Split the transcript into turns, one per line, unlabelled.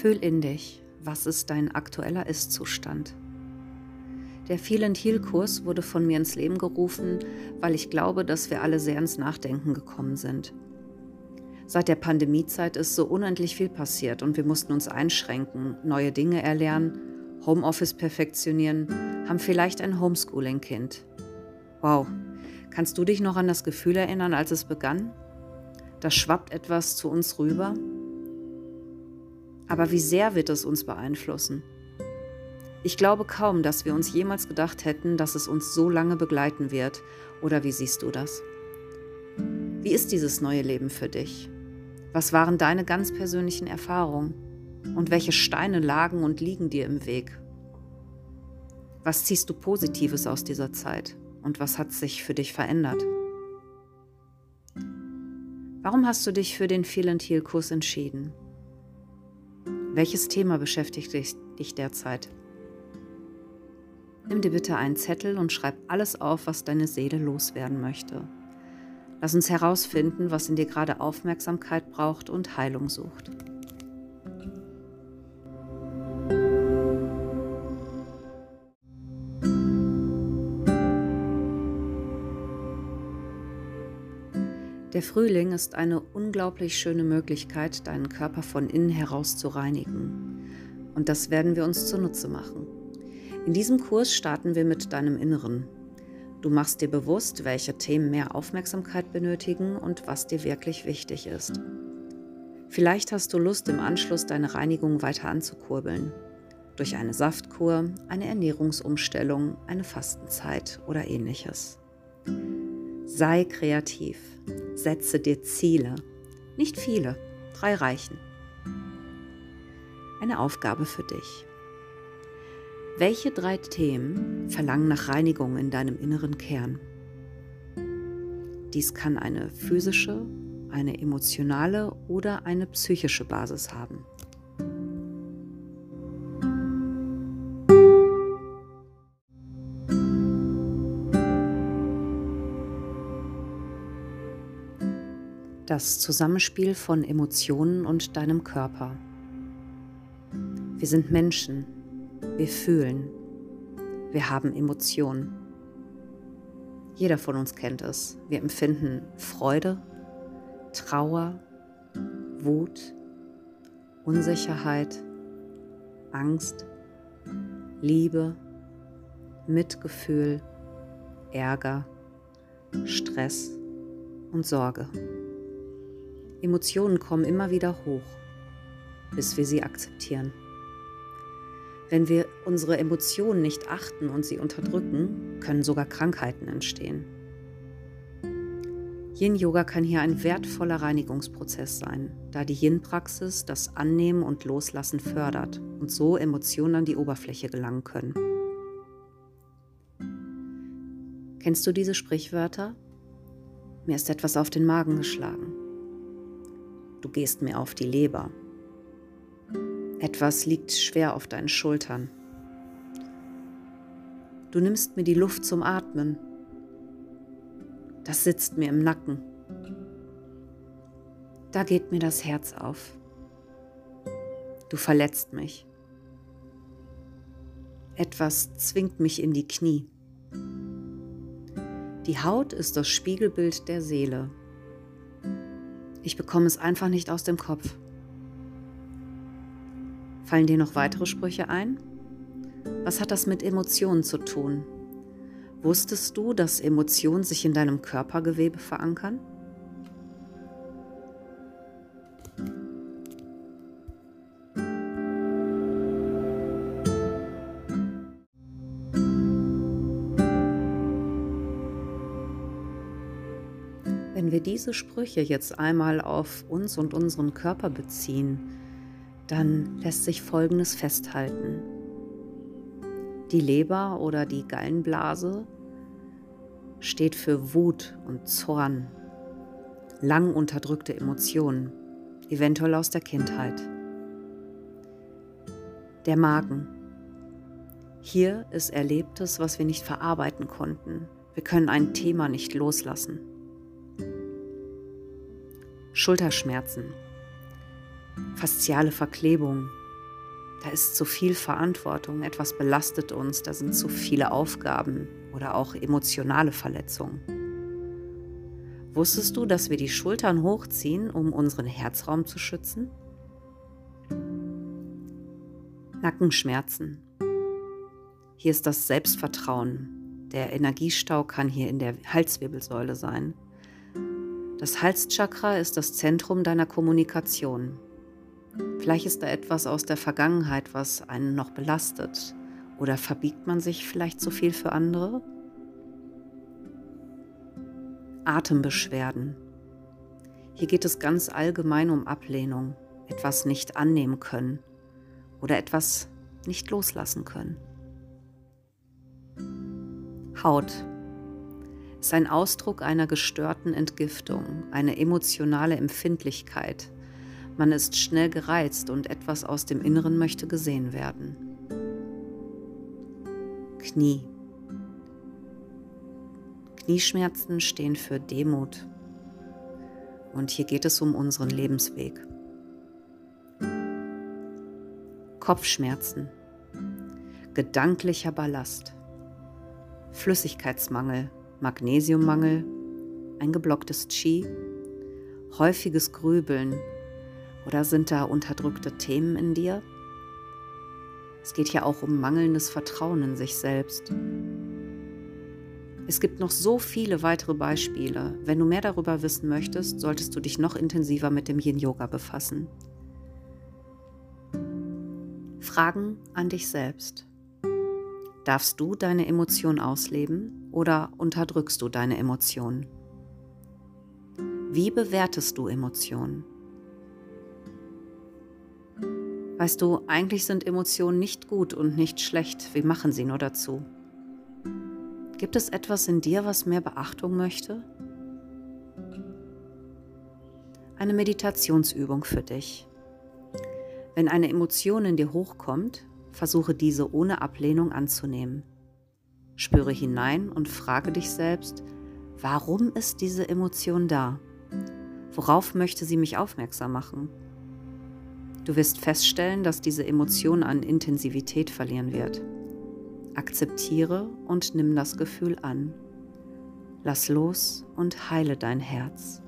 Fühl in dich, was ist dein aktueller Ist-Zustand. Der Feel and Heal Kurs wurde von mir ins Leben gerufen, weil ich glaube, dass wir alle sehr ins Nachdenken gekommen sind. Seit der Pandemiezeit ist so unendlich viel passiert und wir mussten uns einschränken, neue Dinge erlernen, Homeoffice perfektionieren, haben vielleicht ein Homeschooling-Kind. Wow, kannst du dich noch an das Gefühl erinnern, als es begann? Da schwappt etwas zu uns rüber. Aber wie sehr wird es uns beeinflussen? Ich glaube kaum, dass wir uns jemals gedacht hätten, dass es uns so lange begleiten wird. Oder wie siehst du das? Wie ist dieses neue Leben für dich? Was waren deine ganz persönlichen Erfahrungen? Und welche Steine lagen und liegen dir im Weg? Was ziehst du Positives aus dieser Zeit? Und was hat sich für dich verändert? Warum hast du dich für den Feel and Heal Kurs entschieden? Welches Thema beschäftigt dich, derzeit? Nimm dir bitte einen Zettel und schreib alles auf, was deine Seele loswerden möchte. Lass uns herausfinden, was in dir gerade Aufmerksamkeit braucht und Heilung sucht. Der Frühling ist eine unglaublich schöne Möglichkeit, deinen Körper von innen heraus zu reinigen. Und das werden wir uns zunutze machen. In diesem Kurs starten wir mit deinem Inneren. Du machst dir bewusst, welche Themen mehr Aufmerksamkeit benötigen und was dir wirklich wichtig ist. Vielleicht hast du Lust, im Anschluss deine Reinigung weiter anzukurbeln. Durch eine Saftkur, eine Ernährungsumstellung, eine Fastenzeit oder ähnliches. Sei kreativ. Setze dir Ziele. Nicht viele, drei reichen. Eine Aufgabe für dich. Welche drei Themen verlangen nach Reinigung in deinem inneren Kern? Dies kann eine physische, eine emotionale oder eine psychische Basis haben. Das Zusammenspiel von Emotionen und deinem Körper. Wir sind Menschen wir fühlen. Wir haben Emotionen. Jeder von uns kennt es. Wir empfinden Freude, Trauer, Wut, Unsicherheit, Angst, Liebe, Mitgefühl, Ärger, Stress und Sorge. Emotionen kommen immer wieder hoch, bis wir sie akzeptieren. Wenn wir unsere Emotionen nicht achten und sie unterdrücken, können sogar Krankheiten entstehen. Yin-Yoga kann hier ein wertvoller Reinigungsprozess sein, da die Yin-Praxis das Annehmen und Loslassen fördert und so Emotionen an die Oberfläche gelangen können. Kennst du diese Sprichwörter? Mir ist etwas auf den Magen geschlagen. Du gehst mir auf die Leber. Etwas liegt schwer auf deinen Schultern. Du nimmst mir die Luft zum Atmen. Das sitzt mir im Nacken. Da geht mir das Herz auf. Du verletzt mich. Etwas zwingt mich in die Knie. Die Haut ist das Spiegelbild der Seele. Ich bekomme es einfach nicht aus dem Kopf. Fallen dir noch weitere Sprüche ein? Was hat das mit Emotionen zu tun? Wusstest du, dass Emotionen sich in deinem Körpergewebe verankern? Wir diese Sprüche jetzt einmal auf uns und unseren Körper beziehen, dann lässt sich Folgendes festhalten. Die Leber oder die Gallenblase steht für Wut und Zorn, lang unterdrückte Emotionen, eventuell aus der Kindheit. Der Magen. Hier ist Erlebtes, was wir nicht verarbeiten konnten. Wir können ein Thema nicht loslassen. Schulterschmerzen fasziale Verklebung, Da ist zu viel Verantwortung, etwas belastet uns, da sind zu viele Aufgaben oder auch emotionale Verletzungen. Wusstest du, dass wir die Schultern hochziehen, um unseren Herzraum zu schützen? Nackenschmerzen. Hier ist das Selbstvertrauen. Der Energiestau kann hier in der Halswirbelsäule sein. Das Halschakra ist das Zentrum deiner Kommunikation. Vielleicht ist da etwas aus der Vergangenheit, was einen noch belastet. Oder verbiegt man sich vielleicht zu viel für andere? Atembeschwerden. Hier geht es ganz allgemein um Ablehnung, etwas nicht annehmen können oder etwas nicht loslassen können. Haut ist ein Ausdruck einer gestörten Entgiftung, eine emotionale Empfindlichkeit. Man ist schnell gereizt und etwas aus dem Inneren möchte gesehen werden. Knie. Knieschmerzen stehen für Demut. Und hier geht es um unseren Lebensweg. Kopfschmerzen, gedanklicher Ballast, Flüssigkeitsmangel, Magnesiummangel, ein geblocktes Qi, häufiges Grübeln oder sind da unterdrückte Themen in dir? Es geht ja auch um mangelndes Vertrauen in sich selbst. Es gibt noch so viele weitere Beispiele. Wenn du mehr darüber wissen möchtest, solltest du dich noch intensiver mit dem Yin Yoga befassen. Fragen an dich selbst. Darfst du deine Emotionen ausleben oder unterdrückst du deine Emotionen? Wie bewertest du Emotionen? Weißt du, eigentlich sind Emotionen nicht gut und nicht schlecht, wir machen sie nur dazu. Gibt es etwas in dir, was mehr Beachtung möchte? Eine Meditationsübung für dich. Wenn eine Emotion in dir hochkommt, versuche diese ohne Ablehnung anzunehmen. Spüre hinein und frage dich selbst, warum ist diese Emotion da? Worauf möchte sie mich aufmerksam machen? Du wirst feststellen, dass diese Emotion an Intensivität verlieren wird. Akzeptiere und nimm das Gefühl an. Lass los und heile dein Herz.